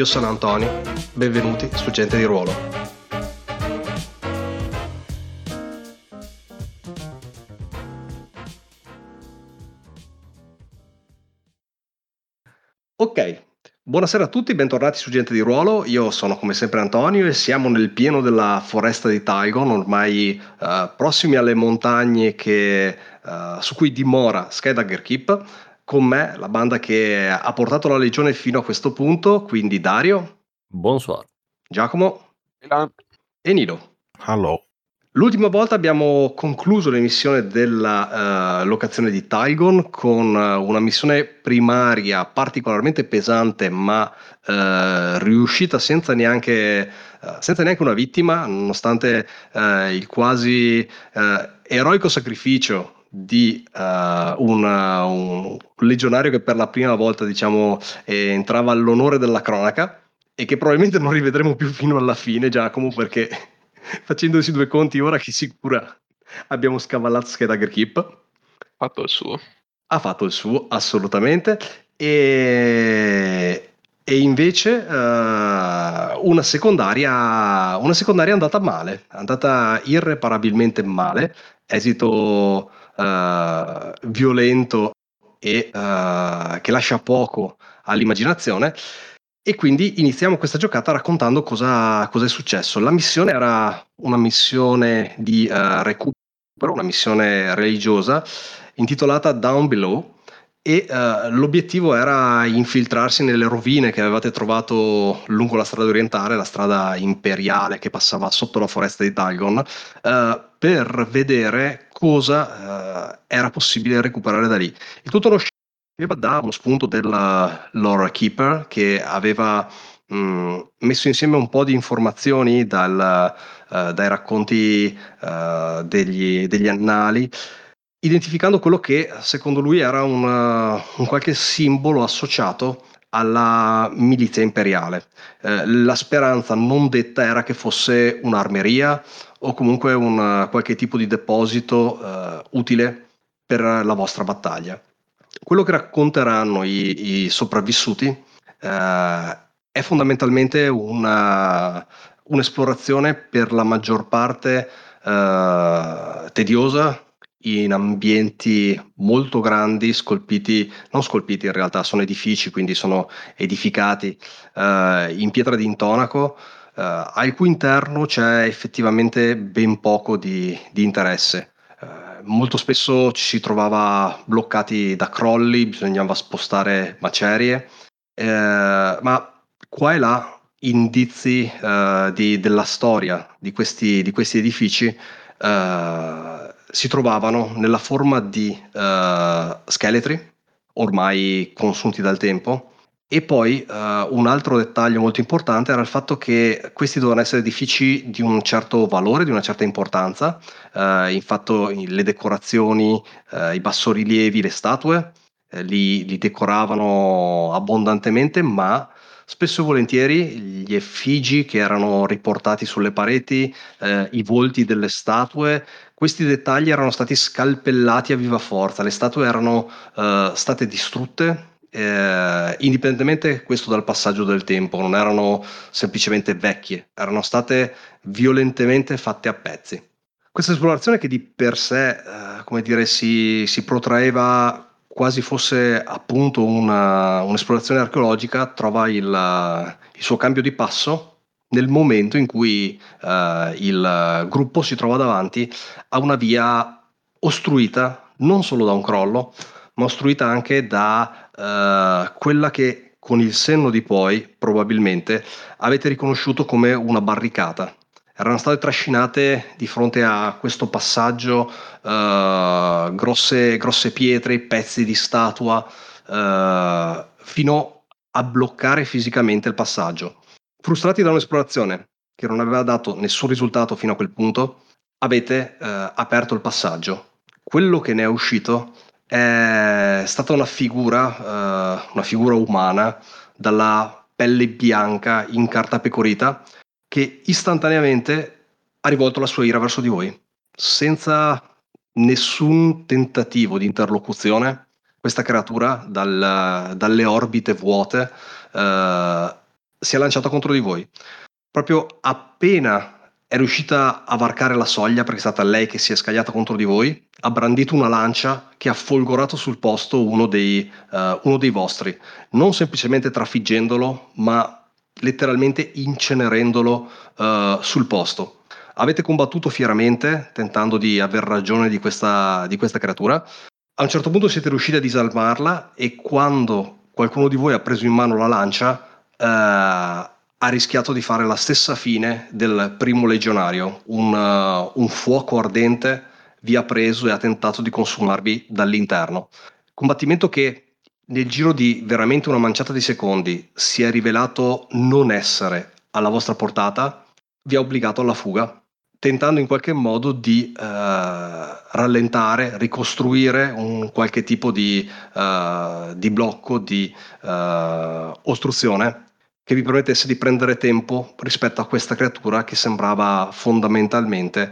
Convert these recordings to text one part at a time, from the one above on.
Io sono Antonio, benvenuti su Gente di Ruolo. Ok, buonasera a tutti, bentornati su Gente di Ruolo. Io sono come sempre Antonio e siamo nel pieno della foresta di Tygon, ormai uh, prossimi alle montagne che, uh, su cui dimora Skydagger Keep con me la banda che ha portato la Legione fino a questo punto, quindi Dario. Bonsoir. Giacomo. Milan. E Nilo. Hello. L'ultima volta abbiamo concluso l'emissione della uh, locazione di Tygon con uh, una missione primaria particolarmente pesante ma uh, riuscita senza neanche, senza neanche, una vittima nonostante il quasi eroico sacrificio di uh, un, un, legionario che per la prima volta diciamo eh, entrava all'onore della cronaca e che probabilmente non rivedremo più fino alla fine Giacomo perché facendosi due conti ora che sicura abbiamo scavallato Skedagger Keep. Ha fatto il suo. Ha fatto il suo assolutamente. E, e invece uh, una secondaria una secondaria è andata male è andata irreparabilmente male. Esito uh, violento e uh, che lascia poco all'immaginazione. E quindi iniziamo questa giocata raccontando cosa, cosa, è successo. La missione era una missione di uh, recupero, una missione religiosa intitolata Down Below e uh, l'obiettivo era infiltrarsi nelle rovine che avevate trovato lungo la strada orientale, la strada imperiale che passava sotto la foresta di Dalgon, uh, per vedere cosa uh, era possibile recuperare da lì. Il tutto nasceva da uno spunto della Lore Keeper che aveva mm, messo insieme un po' di informazioni dal, dai racconti degli, degli annali identificando quello che secondo lui era un, un qualche simbolo associato alla milizia imperiale. Eh, la speranza non detta era che fosse un'armeria o comunque un qualche tipo di deposito eh, utile per la vostra battaglia. Quello che racconteranno i, i sopravvissuti eh, è fondamentalmente una, un'esplorazione per la maggior parte eh, tediosa, in ambienti molto grandi, scolpiti, non scolpiti in realtà, sono edifici, quindi sono edificati eh, in pietra di eh, al cui interno c'è effettivamente ben poco di, di interesse. Eh, molto spesso ci si trovava bloccati da crolli, bisognava spostare macerie, eh, ma qua e là indizi di, della storia di questi, di questi edifici uh, si trovavano nella forma di uh, scheletri ormai consunti dal tempo e poi uh, un altro dettaglio molto importante era il fatto che questi dovevano essere edifici di un certo valore, di una certa importanza, uh, infatti le decorazioni, uh, i bassorilievi, le statue li, li, decoravano abbondantemente, ma spesso e volentieri gli effigi che erano riportati sulle pareti, eh, i volti delle statue, questi dettagli erano stati scalpellati a viva forza, le statue erano eh, state distrutte, eh, indipendentemente questo dal passaggio del tempo, non erano semplicemente vecchie, erano state violentemente fatte a pezzi. Questa esplorazione che di per sé, eh, come dire, si, si protraeva quasi fosse appunto una, un'esplorazione archeologica, trova il, il, suo cambio di passo nel momento in cui uh, il gruppo si trova davanti a una via ostruita non solo da un crollo, ma ostruita anche da uh, quella che con il senno di poi probabilmente avete riconosciuto come una barricata erano state trascinate di fronte a questo passaggio uh, grosse, grosse, pietre, pezzi di statua, uh, fino a bloccare fisicamente il passaggio. frustrati da un'esplorazione che non aveva dato nessun risultato fino a quel punto, avete eh, aperto il passaggio. Quello che ne è uscito è stata una figura, eh, una figura umana dalla pelle bianca incartapecorita che istantaneamente ha rivolto la sua ira verso di voi, senza nessun tentativo di interlocuzione. Questa creatura dal, dalle orbite vuote eh, si è lanciata contro di voi. Proprio appena è riuscita a varcare la soglia, perché è stata lei che si è scagliata contro di voi, ha brandito una lancia che ha folgorato sul posto uno dei, uh, uno dei vostri, non semplicemente trafiggendolo, ma letteralmente incenerendolo uh, sul posto. Avete combattuto fieramente, tentando di aver ragione di questa, di questa creatura. A un certo punto siete riusciti a disarmarla e quando qualcuno di voi ha preso in mano la lancia, uh, ha rischiato di fare la stessa fine del primo legionario. Un, un fuoco ardente vi ha preso e ha tentato di consumarvi dall'interno. Combattimento che nel giro di veramente una manciata di secondi si è rivelato non essere alla vostra portata, vi ha obbligato alla fuga, tentando in qualche modo di uh, rallentare, ricostruire un qualche tipo di, uh, di blocco, di uh, ostruzione che vi permettesse di prendere tempo rispetto a questa creatura che sembrava fondamentalmente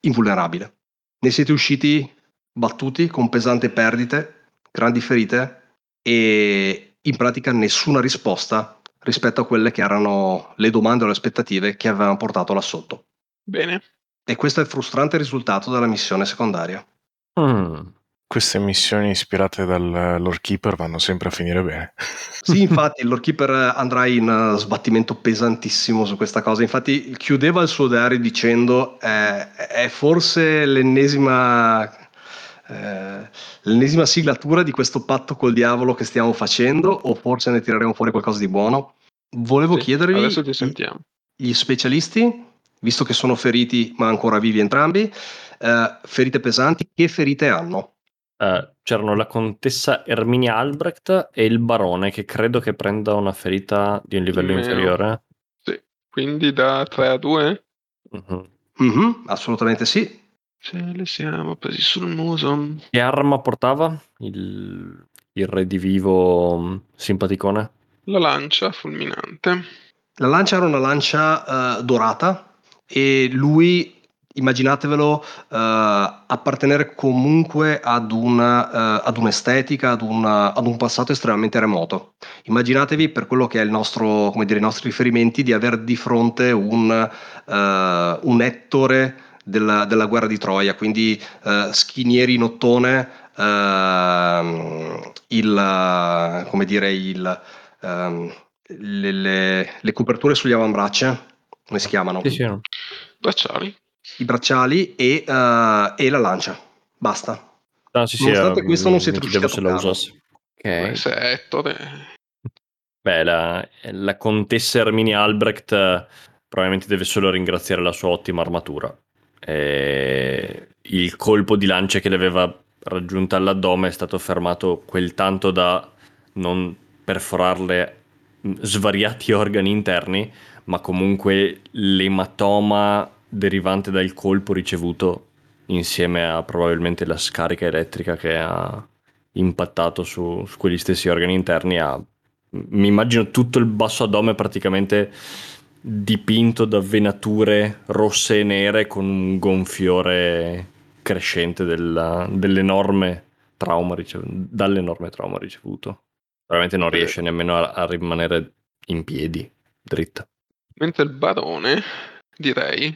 invulnerabile. Ne siete usciti battuti con pesanti perdite grandi ferite e in pratica nessuna risposta rispetto a quelle che erano le domande o le aspettative che avevano portato là sotto. Bene. E questo è il frustrante risultato della missione secondaria. Mm. Queste missioni ispirate dal Lord Keeper vanno sempre a finire bene. Sì, infatti il Lord Keeper andrà in sbattimento pesantissimo su questa cosa. Infatti chiudeva il suo diario dicendo eh, è forse l'ennesima eh, l'ennesima siglatura di questo patto col diavolo che stiamo facendo o forse ne tireremo fuori qualcosa di buono? Volevo sì, chiedervi adesso ti sentiamo. Gli specialisti, visto che sono feriti ma ancora vivi entrambi, eh, ferite pesanti, che ferite hanno? Uh, c'erano la contessa Erminia Albrecht e il barone che credo che prenda una ferita di un livello Meno. inferiore. Sì, quindi da 3 a 2? Mhm. Mhm, assolutamente sì. Ce le siamo presi sul muso. Che arma portava il, il redivivo mm, simpaticone? La lancia fulminante. La lancia era una lancia eh, dorata e lui, immaginatevelo, eh, appartenere comunque ad, una, eh, ad un'estetica, ad, una- ad un passato estremamente remoto. Immaginatevi per quello che è il nostro, come dire, i nostri riferimenti di avere di fronte un, eh, un Ettore della, della guerra di Troia, quindi schinieri in ottone, ehm, il, come dire, il, ehm, le, le- le coperture sugli avambraccia, come si chiamano? Sì, sì. Bracciali. I bracciali e, eh, e la lancia. Basta. No, sì, sì, Nonostante eh, questo non siete riusciti se a la toccarlo. usasse. Ok. essere Ettore. Beh, la, la contessa Erminia Albrecht eh, probabilmente deve solo ringraziare la sua ottima armatura. E il colpo di lancia che le aveva raggiunta all'addome è stato fermato quel tanto da non perforarle mh, svariati organi interni, ma comunque l'ematoma derivante dal colpo ricevuto insieme a probabilmente la scarica elettrica che ha impattato su, su quegli stessi organi interni ha mi immagino tutto il basso addome praticamente dipinto da venature rosse e nere con un gonfiore crescente della- dell'enorme trauma ricevuto, dall'enorme trauma ricevuto. Veramente non riesce nemmeno a, a rimanere in piedi, dritta. Mentre il barone, direi,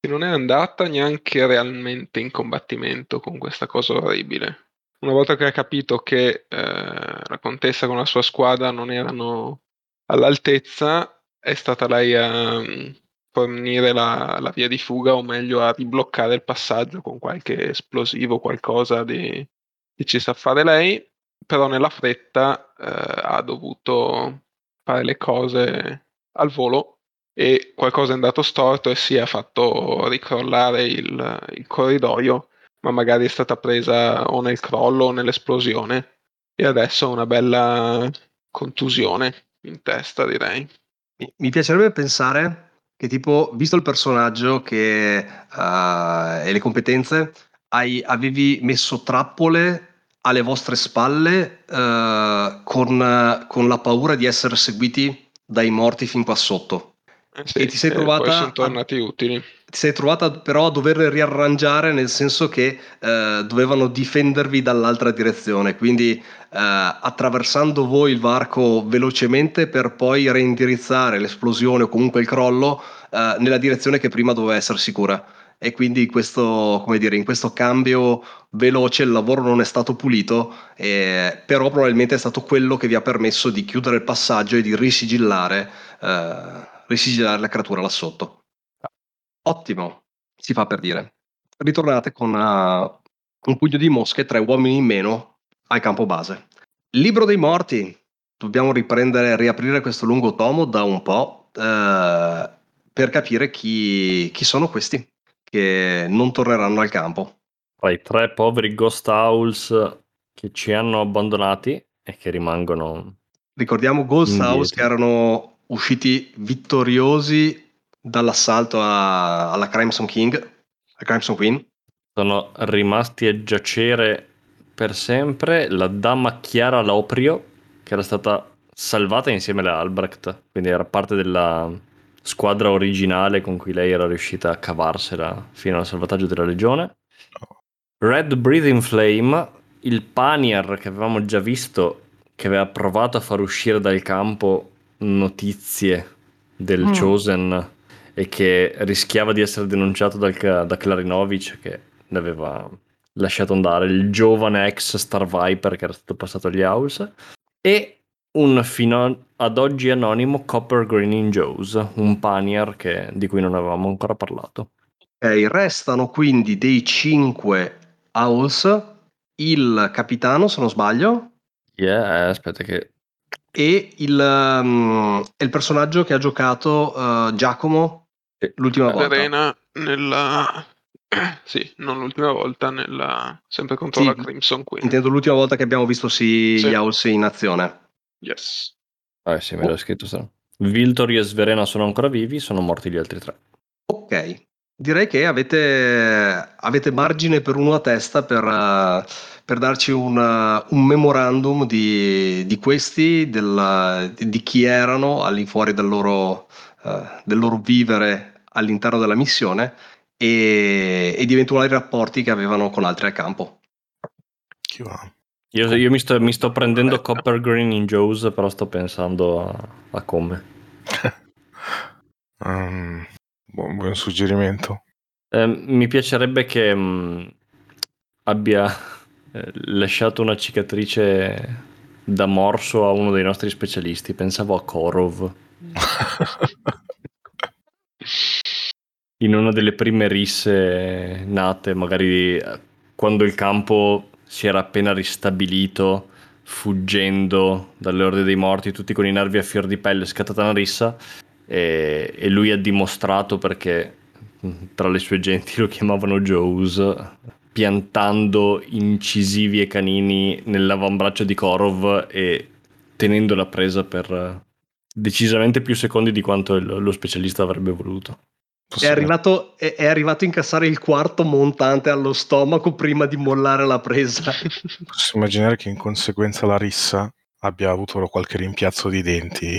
che non è andata neanche realmente in combattimento con questa cosa orribile. Una volta che ha capito che eh, la contessa con la sua squadra non erano all'altezza, è stata lei a mm, fornire la, la via di fuga, o meglio a ribloccare il passaggio con qualche esplosivo, qualcosa di, che ci sa fare lei, però nella fretta eh, ha dovuto fare le cose al volo e qualcosa è andato storto e si è fatto ricrollare il, il corridoio, ma magari è stata presa o nel crollo o nell'esplosione e adesso ha una bella contusione. in testa, direi. Mi, piacerebbe pensare che tipo, visto il personaggio che, eh, e le competenze, hai- avevi messo trappole alle vostre spalle eh, con, con la paura di essere seguiti dai morti fin qua sotto. Eh sì, E ti sei e trovata sono a- tornati utili. Ti sei trovata però a dover riarrangiare nel senso che eh, dovevano difendervi dall'altra direzione, quindi eh, attraversando voi il varco velocemente per poi reindirizzare l'esplosione o comunque il crollo eh, nella direzione che prima doveva essere sicura. E quindi in questo, come dire, in questo cambio veloce il lavoro non è stato pulito, eh, però probabilmente è stato quello che vi ha permesso di chiudere il passaggio e di risigillare, eh, risigillare la creatura là sotto. Ottimo, si fa per dire. Ritornate con uh, un pugno di mosche, tre uomini in meno al campo base. Libro dei morti. Dobbiamo riprendere, riaprire questo lungo tomo da un po' eh, per capire chi, chi sono questi che non torneranno al campo. Tra i tre poveri Ghost Owls che ci hanno abbandonati e che rimangono Ricordiamo Ghost Indietro. House che erano usciti vittoriosi dall'assalto a- alla Crimson King, a Crimson Queen. sono rimasti a giacere per sempre la dama Chiara Loprio che era stata salvata insieme alle Albrecht quindi era parte della squadra originale con cui lei era riuscita a cavarsela fino al salvataggio della legione Red Breathing Flame il Panier che avevamo già visto che aveva provato a far uscire dal campo notizie del Mm. Chosen e che rischiava di essere denunciato dal- da Clarinovic che l'aveva lasciato andare, il giovane ex Star Viper che era stato passato agli House e un fino ad oggi anonimo Copper Greening Joes, un panier che- di cui non avevamo ancora parlato. Ok, restano quindi dei cinque Owls, il capitano se non sbaglio, Yeah, eh, aspetta che e il, um, e il personaggio che ha giocato uh, Giacomo Sì. l'ultima volta. Verena nella... Sì, non l'ultima volta, nella... sempre contro Sì, la Crimson Queen. Intendo l'ultima volta che abbiamo visto sì, Sì. gli Owls in azione. Yes. Ah sì, me l'ho scritto. sta. Viltori e Sverena sono ancora vivi, sono morti gli altri tre. Ok, direi che avete, avete margine per uno a testa per, eh, per darci un, eh, un memorandum di, di questi, del- di chi erano all'infuori del loro, eh, del loro vivere all'interno della missione e, e di eventuali rapporti che avevano con altri al campo. Chi va? Io, io mi, sto, mi sto prendendo Copper Green in Joes, però sto pensando a, a come. Um, buon, buon suggerimento. Eh, mi piacerebbe che mh, abbia eh, lasciato una cicatrice da morso a uno dei nostri specialisti. Pensavo a Korov. in una delle prime risse nate, magari quando il campo si era appena ristabilito, fuggendo dalle orde dei morti, tutti con i nervi a fior di pelle, scattata una rissa e, e lui ha dimostrato perché mh, tra le sue genti lo chiamavano Joes, piantando incisivi e canini nell'avambraccio di Korov e tenendo la presa per eh, decisamente più secondi di quanto lo specialista avrebbe voluto. È arrivato, è, è arrivato a incassare il quarto montante allo stomaco prima di mollare la presa. Posso immaginare che in conseguenza la rissa abbia avuto qualche rimpiazzo di denti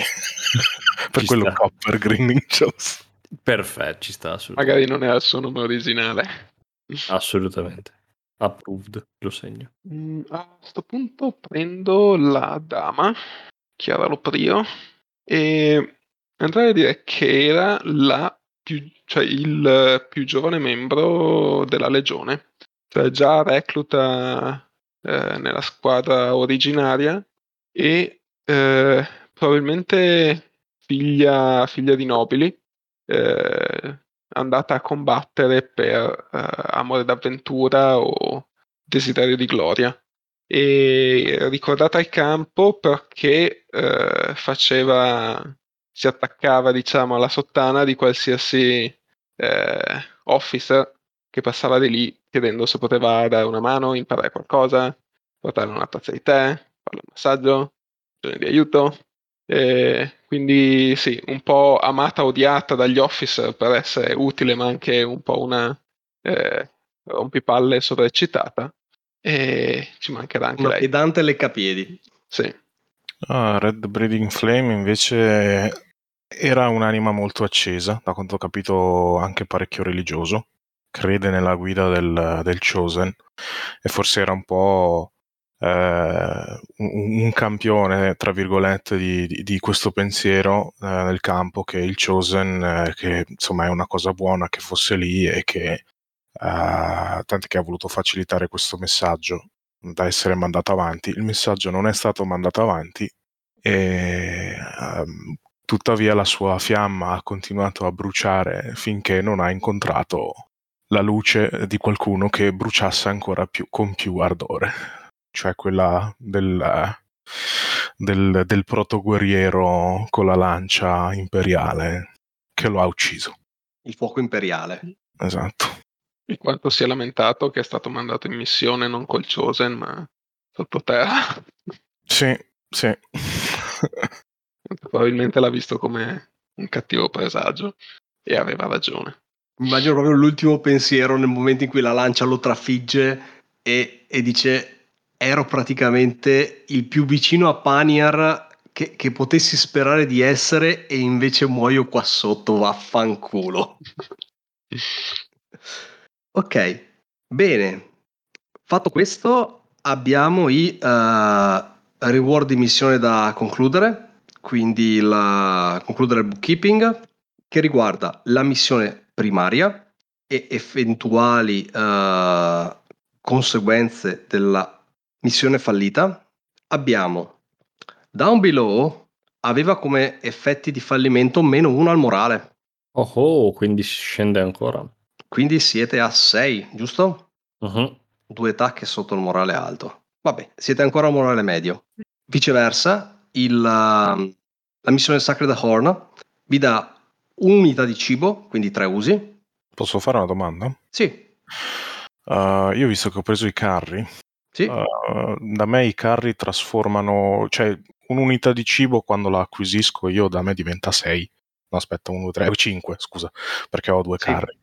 per Ci quello sta. Copper Greening Jones. Perfetto, ci sta assolutamente. Magari non era il suo nome originale. Assolutamente. Approved, lo segno. Mm, a questo punto prendo la dama, Chiara Loprio, e andrei a dire che era la più, cioè il più giovane membro della legione, cioè già recluta eh, nella squadra originaria e eh, probabilmente figlia, figlia di nobili, eh, andata a combattere per eh, amore d'avventura o desiderio di gloria. E ricordata al campo perché eh, faceva, si attaccava diciamo alla sottana di qualsiasi eh, officer che passava di lì chiedendo se poteva dare una mano, imparare qualcosa, portare una tazza di tè, fare un massaggio, bisogno di aiuto. E quindi sì, un po' amata, odiata dagli officer per essere utile, ma anche un po' una eh, rompipalle sovraeccitata. E ci mancherà anche Una lei. pedante leccapiedi. Sì. Ah, Red Breeding Flame invece era un'anima molto accesa, da quanto ho capito anche parecchio religioso, crede nella guida del, del Chosen e forse era un po' eh, un, un campione, tra virgolette, di, di- di questo pensiero eh, nel campo che il Chosen, eh, che insomma è una cosa buona che fosse lì e che eh, tanto che ha voluto facilitare questo messaggio da essere mandato avanti. Il messaggio non è stato mandato avanti e ehm, tuttavia la sua fiamma ha continuato a bruciare finché non ha incontrato la luce di qualcuno che bruciasse ancora più con più ardore, cioè quella del, del, del protoguerriero con la lancia imperiale che lo ha ucciso. Il fuoco imperiale. Esatto. In quanto si è lamentato che è stato mandato in missione non col Chosen, ma sottoterra. Sì, sì. Probabilmente l'ha visto come un cattivo presagio e aveva ragione. Immagino proprio l'ultimo pensiero nel momento in cui la lancia lo trafigge e, e dice ero praticamente il più vicino a Paniar che, che potessi sperare di essere e invece muoio qua sotto, vaffanculo. Ok, bene. Fatto questo, abbiamo i eh, reward di missione da concludere, quindi la, concludere il bookkeeping, che riguarda la missione primaria e eventuali eh, conseguenze della missione fallita. Abbiamo Down Below aveva come effetti di fallimento meno uno al morale, Oh, oh, quindi si scende ancora. quindi siete a 6, giusto? Mhm. due tacche sotto il morale alto. Vabbè, siete ancora a morale medio. Viceversa, il, uh, la missione Sacred Horn vi dà un'unità di cibo, quindi tre usi. Posso fare una domanda? Sì, Uh, io ho visto che ho preso i carri. Sì. Uh, da me i carri trasformano, cioè un'unità di cibo quando la acquisisco io da me diventa 6. No, aspetta, 1, 2, 3, 5, scusa, perché ho due Sì. carri.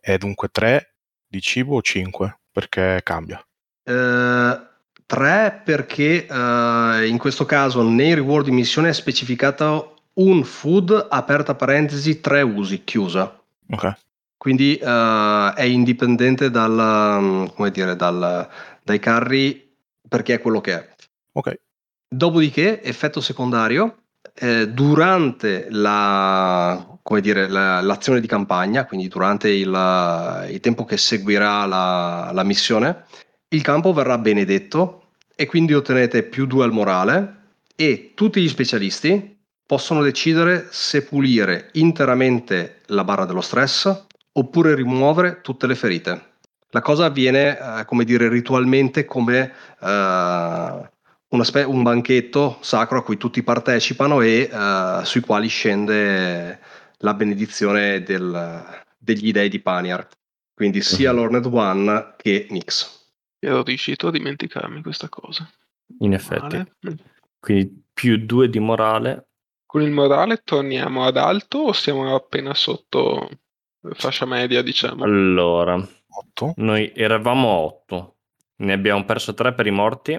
È dunque 3 di cibo o 5? Perché cambia. Eh, tre perché eh, in questo caso nei reward di missione è specificato un food, aperta parentesi, tre usi, chiusa. Ok. Quindi eh, è indipendente dal, mm, come dire, dal- dai carri perché è quello che è. Ok. Dopodiché, effetto secondario, eh, durante la, come dire, la- l'azione di campagna, quindi durante il, il tempo che seguirà la, la missione, il campo verrà benedetto e quindi ottenete più 2 al morale e tutti gli specialisti possono decidere se pulire interamente la barra dello stress oppure rimuovere tutte le ferite. La cosa avviene, eh, come dire, ritualmente come eh, una spe- un banchetto sacro a cui tutti partecipano e eh, sui quali scende la benedizione del- degli dei di Paniar. Quindi sia Mhm. l'Orned One che Nix. Ero riuscito a dimenticarmi questa cosa. In effetti. Male. Mm. Quindi più due di morale. Con il morale torniamo ad alto o siamo appena sotto fascia media, diciamo? Allora, 8. noi eravamo a 8. Ne abbiamo perso 3 per i morti.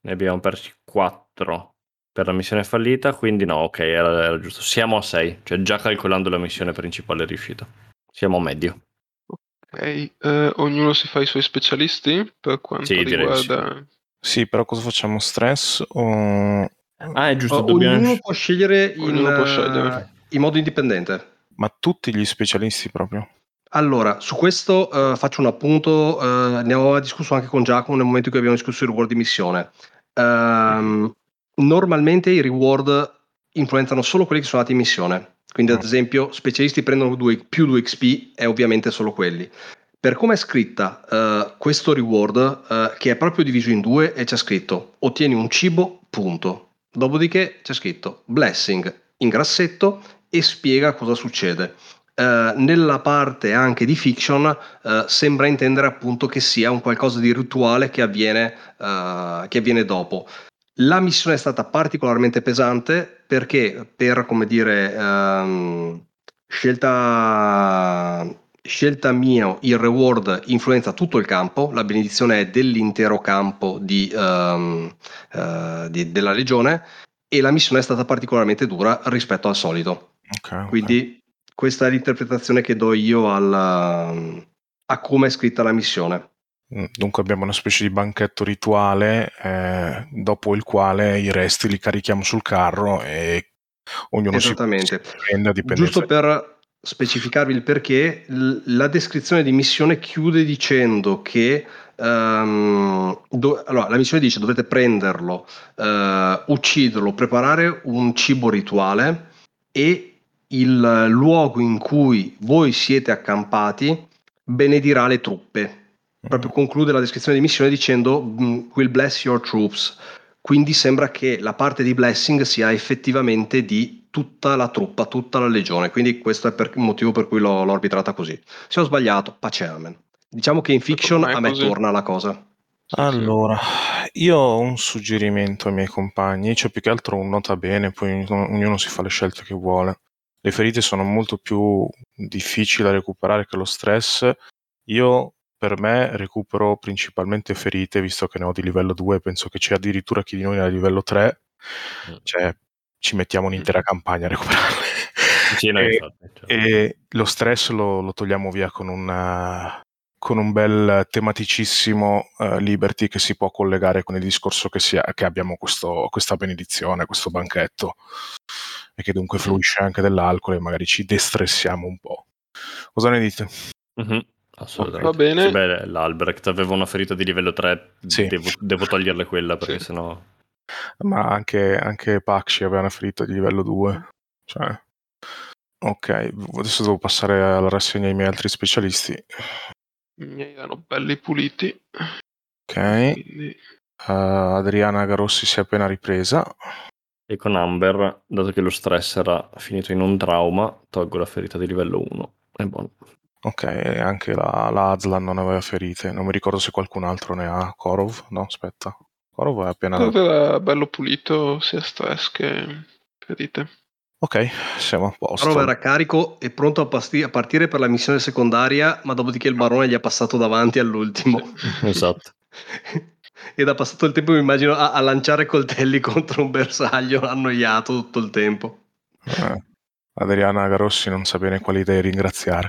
Ne abbiamo persi 4 per la missione fallita. Quindi no, ok, era, era giusto. Siamo a 6. Cioè già calcolando la missione principale riuscita. Siamo a medio. Ok, eh, ognuno si fa i suoi specialisti per quanto Sì, direi di sì. riguarda... Sì, però cosa facciamo? Stress o... Ah, è giusto, Oh, dobbiamo... ognuno può scegliere in, Ognuno può eh, scegliere. in modo indipendente. Ma tutti gli specialisti proprio? Allora, su questo eh, faccio un appunto, eh, ne avevo discusso anche con Giacomo nel momento in cui abbiamo discusso i reward di missione. Ehm, normalmente i reward influenzano solo quelli che sono andati in missione, quindi ad Mm. esempio specialisti prendono due- più 2 XP e ovviamente solo quelli. Per come è scritta eh, questo reward, che è proprio diviso in due e c'è scritto ottieni un cibo, punto. Dopodiché c'è scritto blessing in grassetto e spiega cosa succede. Eh, nella parte anche di fiction eh, sembra intendere appunto che sia un qualcosa di rituale che avviene, eh, che avviene dopo. La missione è stata particolarmente pesante, perché per, come dire, ehm, scelta, scelta mia, il reward influenza tutto il campo, la benedizione è dell'intero campo di, eh, di- della legione e la missione è stata particolarmente dura rispetto al solito. Ok, ok. Quindi questa è l'interpretazione che do io alla- a come è scritta la missione. Mm, Dunque abbiamo una specie di banchetto rituale eh, dopo il quale i resti li carichiamo sul carro e ognuno si, prende a dipendenza. Giusto per specificarvi il perché, la descrizione di missione chiude dicendo che ehm, do- allora, la missione dice dovete prenderlo, eh, ucciderlo, preparare un cibo rituale e il luogo in cui voi siete accampati benedirà le truppe. Proprio conclude la descrizione di missione dicendo mm, will bless your troops. Quindi sembra che la parte di blessing sia effettivamente di tutta la truppa, tutta la legione. Quindi questo è per- il motivo per cui l'ho, l'ho arbitrata così. Se ho sbagliato, pace amen. Diciamo che in fiction a me così. torna la cosa. Allora, io ho un suggerimento ai miei compagni, cioè più che altro un nota bene, poi ognuno si fa le scelte che vuole. Le ferite sono molto più difficili da recuperare che lo stress. Io, per me, recupero principalmente ferite, visto che ne ho di livello 2, penso che c'è addirittura chi di noi ne ha di livello 3, Mm. cioè ci mettiamo un'intera campagna a recuperarle. Sì, no, E- infatti, cioè. e lo stress lo, lo togliamo via con un, eh, con un bel tematicissimo eh, Liberty che si può collegare con il discorso che, sia, che abbiamo questo- questa benedizione, questo banchetto e che dunque fluisce anche dell'alcol e magari ci destressiamo un po'. Cosa ne dite? Mhm, Assolutamente. Va bene. Sì, beh, l'Albrecht aveva una ferita di livello 3, Sì. devo, devo toglierle quella perché Sì. sennò... Ma anche, anche Pakshi aveva una ferita di livello 2. Cioè, ok, adesso devo passare alla rassegna ai miei altri specialisti. I miei erano belli puliti. Ok, Quindi... eh, Adriana Garossi si è appena ripresa. E con Amber, dato che lo stress era finito in un trauma, tolgo la ferita di livello 1. È buono. Ok, anche la, la Aslan non aveva ferite. Non mi ricordo se qualcun altro ne ha. Korov? No, aspetta. Korov è appena... Era bello pulito sia stress che ferite. Ok, siamo a posto. Prova era carico e pronto a, pasti- a partire per la missione secondaria, ma dopodiché il barone gli ha passato davanti all'ultimo. Esatto. Ed ha passato il tempo, mi immagino, a, a lanciare coltelli contro un bersaglio annoiato tutto il tempo. Eh, Adriana Garossi non sa bene quali idee ringraziare.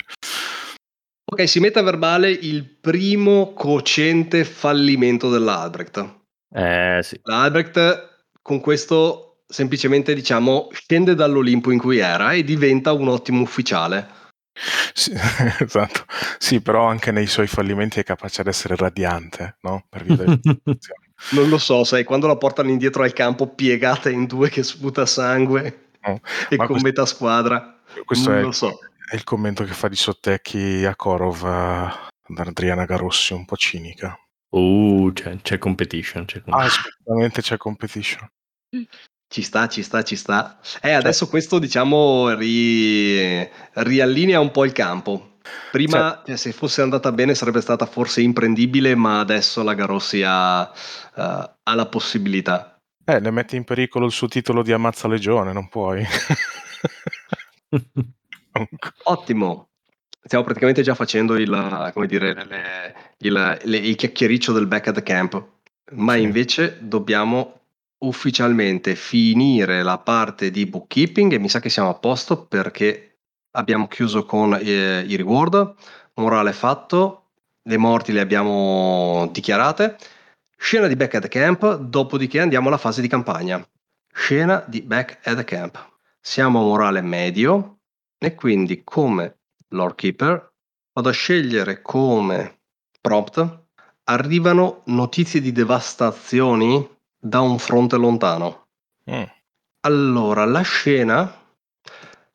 Ok, si mette a verbale il primo cocente fallimento dell'Albrecht. Eh sì. L'Albrecht con questo semplicemente diciamo scende dall'Olimpo in cui era e diventa un ottimo ufficiale. Sì, esatto. Sì, però anche nei suoi fallimenti è capace di essere radiante, no? Per via delle. Non lo so, sai, quando la portano indietro al campo piegata in due che sputa sangue No, e ma con questo- metà squadra. Questo non è, lo so. è il commento che fa di Sottecchi a Korov ad Adriana Garossi, un po' cinica. Uh, c'è, c'è competition. C'è Ah, competition. assolutamente c'è competition. Ci sta, ci sta, ci sta. Eh, adesso questo diciamo ri- riallinea un po' il campo. Prima, cioè, se fosse andata bene, sarebbe stata forse imprendibile, ma adesso la Garossi ha, eh, ha la possibilità. Eh, le metti in pericolo il suo titolo di ammazza legione, non puoi. Ottimo. Stiamo praticamente già facendo il, come dire, le- il, le- il chiacchiericcio del back at the camp, ma Sì. invece dobbiamo ufficialmente finire la parte di bookkeeping e mi sa che siamo a posto perché abbiamo chiuso con eh, i reward, morale fatto, le morti le abbiamo dichiarate, scena di back at camp, dopodiché andiamo alla fase di campagna. Scena di back at camp. Siamo a morale medio e quindi come Lord Keeper vado a scegliere come prompt arrivano notizie di devastazioni da un fronte lontano. Mm. Allora, la scena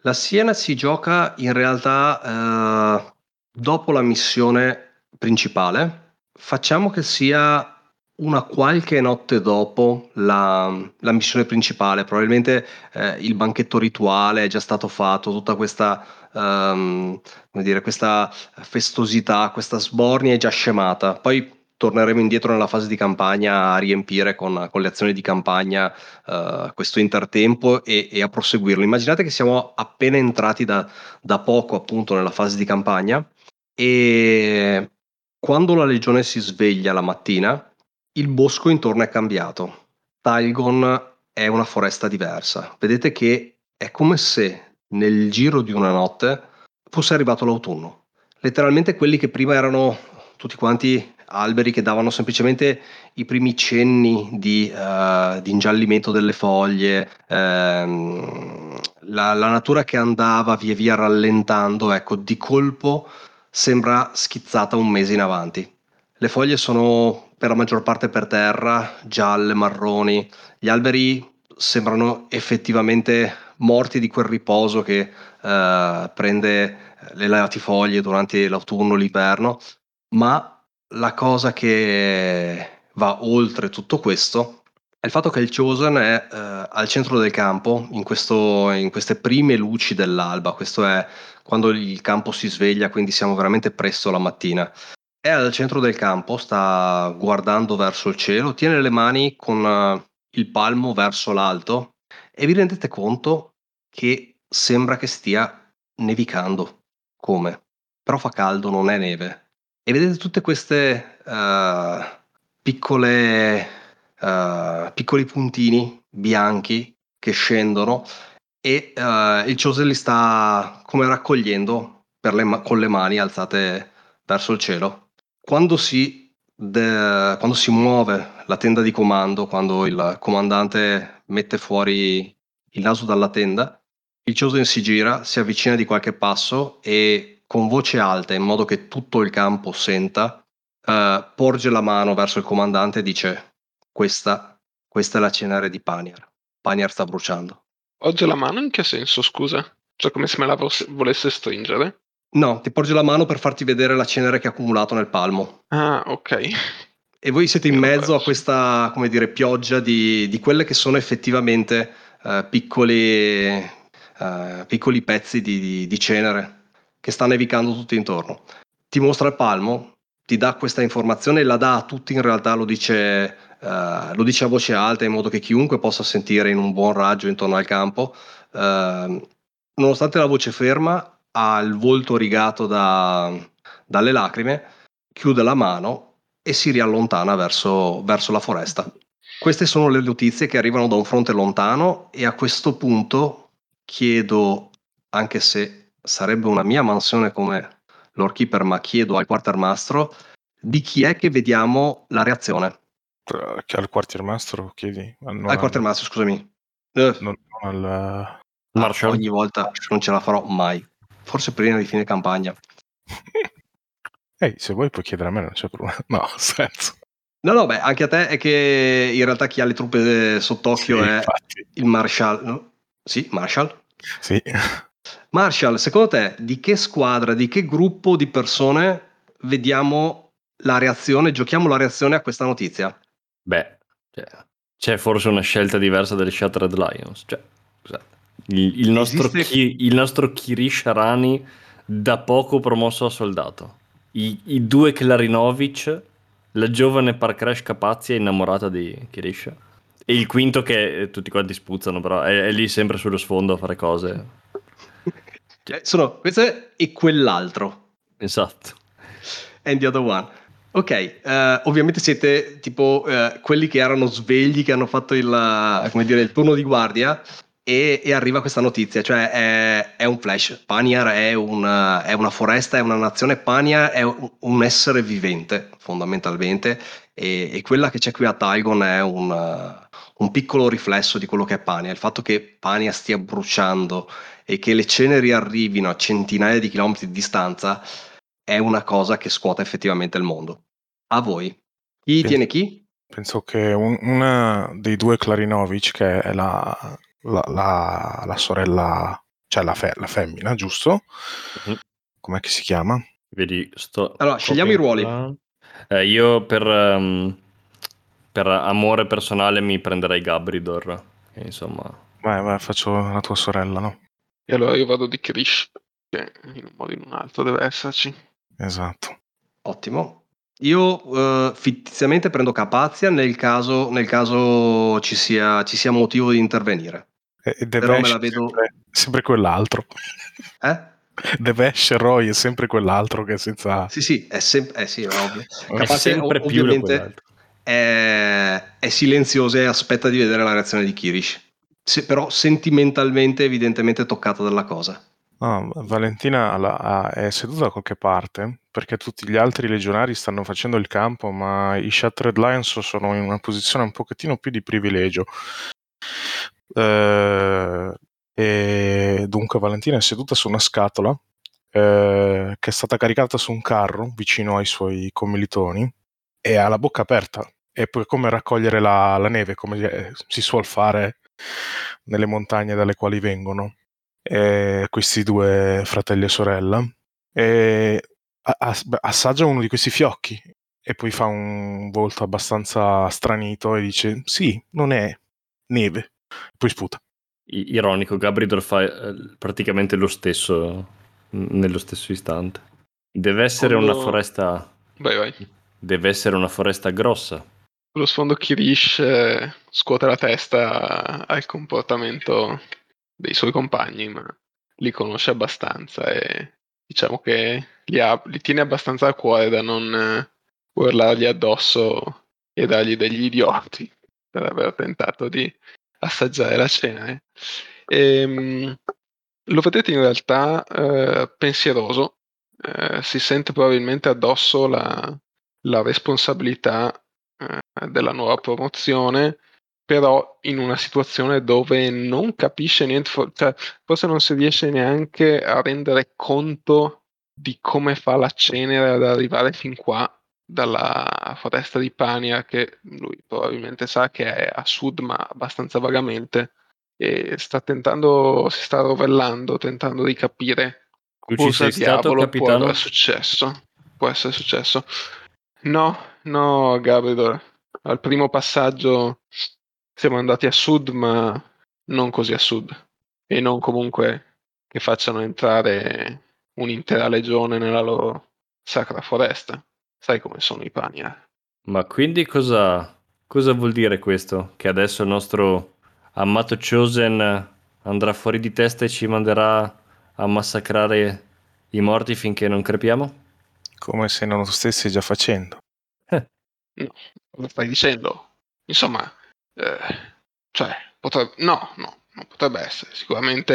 la Siena si gioca in realtà eh, dopo la missione principale. Facciamo che sia una qualche notte dopo la, la missione principale. Probabilmente eh, il banchetto rituale è già stato fatto, tutta questa, come dire, questa festosità, questa sbornia è già scemata. Poi torneremo indietro nella fase di campagna a riempire con, con le azioni di campagna uh, questo intertempo e, e, a proseguirlo. Immaginate che siamo appena entrati da, da poco appunto nella fase di campagna e quando la legione si sveglia la mattina il bosco intorno è cambiato. Tylgon è una foresta diversa. Vedete che è come se nel giro di una notte fosse arrivato l'autunno. Letteralmente quelli che prima erano tutti quanti alberi che davano semplicemente i primi cenni di, uh, di ingiallimento delle foglie, ehm, la, la, natura che andava via via rallentando, ecco, di colpo sembra schizzata un mese in avanti. Le foglie sono per la maggior parte per terra, gialle, marroni, gli alberi sembrano effettivamente morti di quel riposo che uh, prende le latifoglie durante l'autunno, l'inverno, ma la cosa che va oltre tutto questo è il fatto che il Chosen è eh, al centro del campo, in, questo, in, queste prime luci dell'alba, questo è quando il campo si sveglia, quindi siamo veramente presto la mattina. È al centro del campo, sta guardando verso il cielo, tiene le mani con uh, il palmo verso l'alto e vi rendete conto che sembra che stia nevicando. Come? Però fa caldo, non è neve e vedete tutte queste uh, piccole, uh, piccoli puntini bianchi che scendono e uh, il Chose li sta come raccogliendo le con le mani alzate verso il cielo. Quando si, de- quando si muove la tenda di comando, quando il comandante mette fuori il naso dalla tenda, il Chosen si gira, si avvicina di qualche passo e con voce alta in modo che tutto il campo senta, uh, porge la mano verso il comandante e dice questa, questa è la cenere di Paniar. Paniar sta bruciando. Porge la mano in che senso, scusa? Cioè come se me la volesse stringere? No, ti porge la mano per farti vedere la cenere che ha accumulato nel palmo. Ah, ok. E voi siete in mezzo a questa, come dire, pioggia di, di quelle che sono effettivamente uh, piccoli, uh, piccoli pezzi di, di, di cenere che sta nevicando tutto intorno. Ti mostra il palmo, ti dà questa informazione la dà a tutti in realtà, lo dice, uh, lo dice a voce alta in modo che chiunque possa sentire in un buon raggio intorno al campo. Uh, nonostante la voce ferma, ha il volto rigato da, dalle lacrime, chiude la mano e si riallontana verso, verso la foresta. Queste sono le notizie che arrivano da un fronte lontano e a questo punto chiedo, anche se sarebbe una mia mansione come Lord Keeper, ma chiedo al quartermastro di chi è che vediamo la reazione. Che al quartiermastro chiedi? al al... quartiermastro, scusami. Non, non al... Marshall. Ogni volta non ce la farò mai. Forse prima di fine campagna. Ehi, se vuoi puoi chiedere a me, non c'è problema. No, senso. No, no, beh, anche a te è che in realtà chi ha le truppe sott'occhio sì, è infatti. il Marshall. No? Sì, Marshall? Sì. Marshall, secondo te di che squadra, di che gruppo di persone vediamo la reazione, giochiamo la reazione a questa notizia? Beh, cioè, c'è forse una scelta diversa delle Shattered Lions. Cioè, il, il, nostro Ki, il, nostro Kirish Arani da poco promosso a soldato. I, i due Klarinovic, la giovane Parkrash Capazzi è innamorata di Kirish. E il quinto che eh, tutti quanti spuzzano, però è, è lì sempre sullo sfondo a fare cose. Cioè, sono questo e quell'altro. Esatto. And the other one. Ok, uh, ovviamente siete tipo uh, quelli che erano svegli, che hanno fatto il, uh, dire, il turno di guardia e, e, arriva questa notizia, cioè è, è un flash. Paniar è, un, è, una foresta, è una nazione, Paniar è un, un essere vivente fondamentalmente e, e, quella che c'è qui a Tygon è un, un piccolo riflesso di quello che è Pania, il fatto che Pania stia bruciando e che le ceneri arrivino a centinaia di chilometri di distanza è una cosa che scuote effettivamente il mondo. A voi. Chi penso, tiene chi? Penso che un, una dei due Klarinovic, che è la, la, la, la sorella, cioè la, fe, la femmina, giusto? Uh-huh. Com'è che si chiama? Vedi, sto... Allora, scegliamo i ruoli. Eh, io per, um, per amore personale mi prenderei Gabridor. Insomma... Vai, vai, faccio la tua sorella, no? E allora io vado di Krish, che in un modo o in un altro deve esserci. Esatto. Ottimo. Io eh, fittiziamente prendo Capazia nel caso, nel caso ci, sia, ci sia motivo di intervenire. E, Però me la è vedo- sempre, sempre quell'altro. Eh? The Vash Roy è sempre quell'altro che senza... Sì, sì, è sempre... Eh sì, è ovvio. È È Capazia, sempre ov- più ovviamente, quell'altro. è, è silenziosa e aspetta di vedere la reazione di Kirish. Se- però sentimentalmente, evidentemente, toccata dalla cosa. Ah, Valentina ha- è seduta da qualche parte perché tutti gli altri legionari stanno facendo il campo, ma i Shattered Lions sono in una posizione un pochettino più di privilegio. Eh, e dunque Valentina è seduta su una scatola eh, che è stata caricata su un carro vicino ai suoi commilitoni e ha la bocca aperta. E poi come raccogliere la, la neve, come eh, si suol fare nelle montagne dalle quali vengono eh, questi due fratelli e sorella e assaggia uno di questi fiocchi e poi fa un volto abbastanza stranito e dice sì, non è neve. Poi sputa. I- Ironico, Gabridor fa eh, praticamente lo stesso n- nello stesso istante. Deve essere Quando- una foresta. Vai, vai. Deve essere una foresta grossa. Sullo sfondo Kirish scuote la testa al comportamento dei suoi compagni, ma li conosce abbastanza e diciamo che li, ha- li tiene abbastanza a cuore da non eh, urlargli addosso e dargli degli idioti per aver tentato di assaggiare la cena. eh. Ehm, lo vedete in realtà eh, pensieroso, eh, si sente probabilmente addosso la, la responsabilità eh, della nuova promozione, però in una situazione dove non capisce niente, fo- cioè, forse non si riesce neanche a rendere conto di come fa la cenere ad arrivare fin qua dalla foresta di Pania, che lui probabilmente sa che è a sud, ma abbastanza vagamente, e sta tentando, si sta rovellando, tentando di capire Tu cosa sei stato, diavolo può capitano? essere successo. Può essere successo. No, no, Gabriel. Al primo passaggio siamo andati a sud, ma non così a sud. E non comunque che facciano entrare un'intera legione nella loro sacra foresta. Sai come sono i Pania. Ma quindi cosa, cosa vuol dire questo? Che adesso il nostro amato Chosen andrà fuori di testa e ci manderà a massacrare i morti finché non crepiamo? Come se non lo stessi già facendo. Cosa stai dicendo? Insomma, eh, cioè, potrebbe, no, no, non potrebbe essere. Sicuramente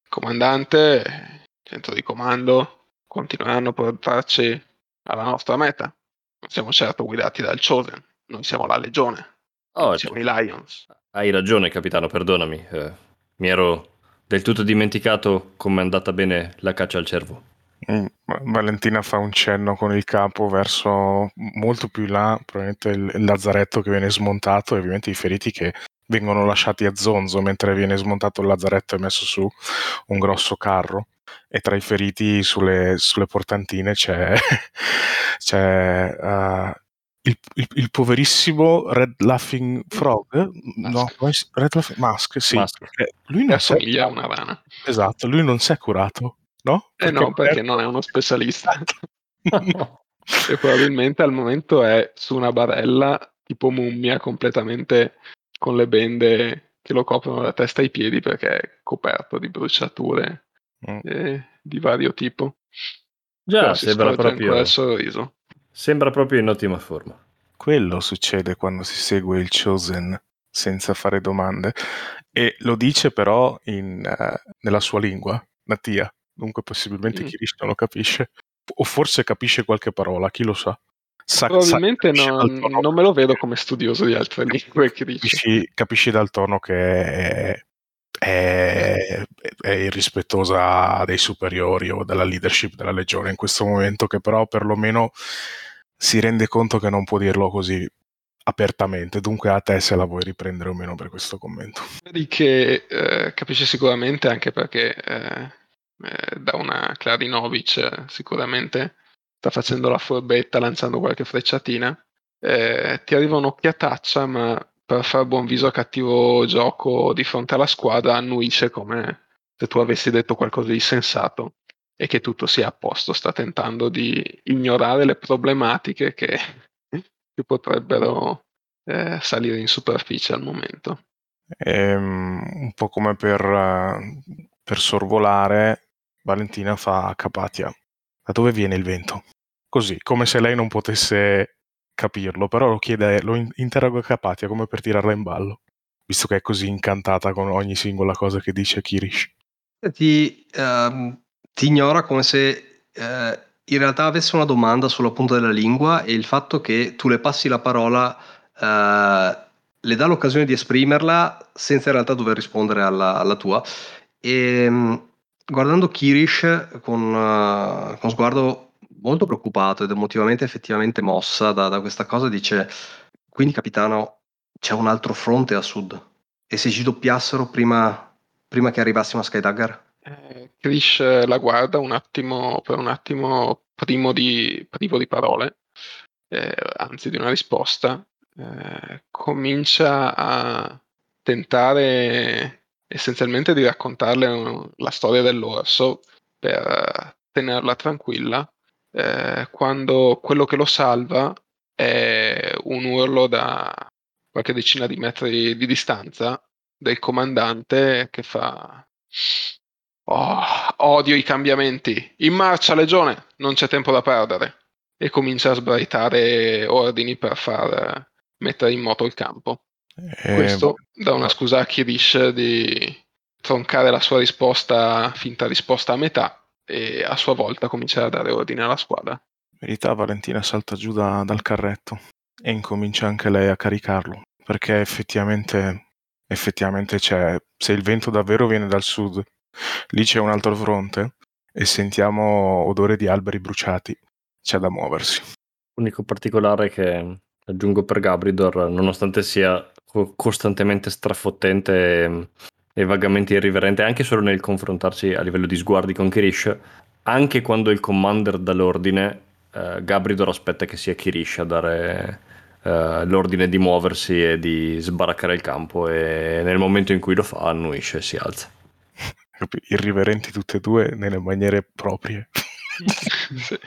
il comandante, il centro di comando continueranno a portarci alla nostra meta. Non siamo certo guidati dal Chosen, noi siamo la legione, Oh, siamo i Lions. hai ragione, capitano, perdonami. eh, mi ero del tutto dimenticato come è andata bene la caccia al cervo. Mm, Valentina fa un cenno con il capo verso molto più là, probabilmente il, il lazzaretto che viene smontato e ovviamente i feriti che vengono lasciati a zonzo mentre viene smontato il lazzaretto e messo su un grosso carro. E tra i feriti sulle, sulle portantine c'è, c'è uh, il, il, il, poverissimo Red Laughing Frog? No, Red Laughing Mask, sì, Mask. lui non assomiglia a una rana. Esatto, lui non si è curato no? Eh no, perché non è uno specialista. e probabilmente al momento è su una barella tipo mummia completamente con le bende che lo coprono da testa ai piedi perché è coperto di bruciature mm. eh, di vario tipo. Già, sembra proprio il sorriso. Sembra proprio in ottima forma. Quello succede quando si segue il Chosen senza fare domande e lo dice però in, uh, nella sua lingua natia dunque possibilmente Mm. Kirish non lo capisce. O forse capisce qualche parola, chi lo sa. sa Probabilmente sa, non, non, me lo vedo come studioso di altre lingue. Capisci, capisci, dal tono che è, è, è, irrispettosa dei superiori o della leadership della legione in questo momento, che però perlomeno si rende conto che non può dirlo così apertamente. Dunque a te se la vuoi riprendere o meno per questo commento. Vedi che eh, capisce sicuramente anche perché... Eh eh, da una Klarinovic eh, sicuramente. Sta facendo la furbetta lanciando qualche frecciatina. Eh, ti arriva un'occhiataccia ma per far buon viso a cattivo gioco di fronte alla squadra annuisce come se tu avessi detto qualcosa di sensato e che tutto sia a posto, sta tentando di ignorare le problematiche che, che potrebbero eh, salire in superficie al momento. Ehm, un po' come per, per sorvolare, Valentina fa a Capatia. Da dove viene il vento? Così, come se lei non potesse capirlo, però lo chiede, lo interroga Capatia come per tirarla in ballo, visto che è così incantata con ogni singola cosa che dice Kirish. Ti, uh, ti ignora come se uh, in realtà avesse una domanda sulla punta della lingua e il fatto che tu le passi la parola uh, le dà l'occasione di esprimerla senza in realtà dover rispondere alla, alla tua. E um, guardando Kirish con, eh, con sguardo molto preoccupato ed emotivamente effettivamente mossa da, da questa cosa, dice: Quindi, capitano, c'è un altro fronte a sud. E se ci doppiassero prima, prima che arrivassimo a Skydagger? Eh, Krish la guarda un attimo, per un attimo primo di, privo di parole, eh, anzi di una risposta. Eh, comincia a tentare essenzialmente di raccontarle la storia dell'orso per tenerla tranquilla eh, quando quello che lo salva è un urlo da qualche decina di metri di distanza del comandante che fa oh, odio i cambiamenti. In marcia legione non c'è tempo da perdere. E comincia a sbraitare ordini per far mettere in moto il campo questo dà una scusa a Kirish di troncare la sua risposta finta risposta a metà e a sua volta comincia a dare ordine alla squadra. In verità Valentina salta giù da, dal carretto e incomincia anche lei a caricarlo, perché effettivamente, effettivamente c'è, se il vento davvero viene dal sud, lì c'è un altro fronte e sentiamo odore di alberi bruciati, c'è da muoversi. L'unico particolare che aggiungo per Gabridor, nonostante sia costantemente strafottente e vagamente irriverente anche solo nel confrontarsi a livello di sguardi con Kirish, anche quando il commander dà l'ordine, eh, Gabridor aspetta che sia Kirish a dare eh, l'ordine di muoversi e di sbaraccare il campo e nel momento in cui lo fa annuisce e si alza. Irriverenti tutte e due nelle maniere proprie. sì.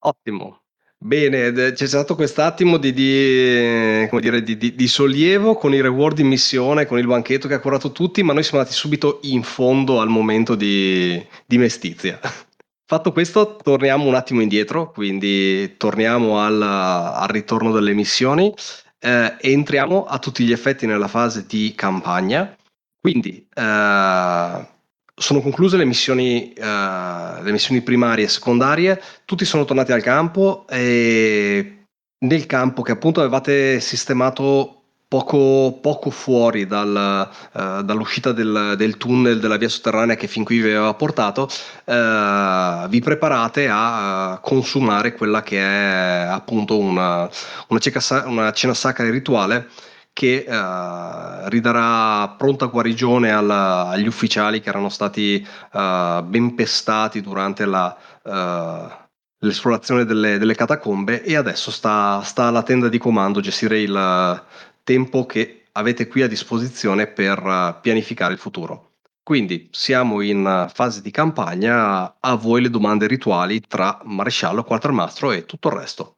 Ottimo. Bene, c'è stato quest'attimo di, di, dire, di, di, sollievo con i reward in missione, con il banchetto che ha curato tutti, ma noi siamo andati subito in fondo al momento di, mestizia. Fatto questo, torniamo un attimo indietro, quindi torniamo al, al ritorno delle missioni eh, entriamo a tutti gli effetti nella fase di campagna. Quindi, eh, sono concluse le missioni, uh, le missioni primarie e secondarie, tutti sono tornati al campo e nel campo che appunto avevate sistemato poco, poco fuori dal, uh, dall'uscita del, del, tunnel della via sotterranea che fin qui vi aveva portato, uh, vi preparate a consumare quella che è appunto una, una, cena sacra rituale che uh, ridarà pronta guarigione alla, agli ufficiali che erano stati uh, ben pestati durante la, uh, l'esplorazione delle, delle, catacombe e adesso sta, sta, alla tenda di comando gestire il tempo che avete qui a disposizione per pianificare il futuro. Quindi siamo in fase di campagna, a voi le domande rituali tra maresciallo, quartermastro e tutto il resto.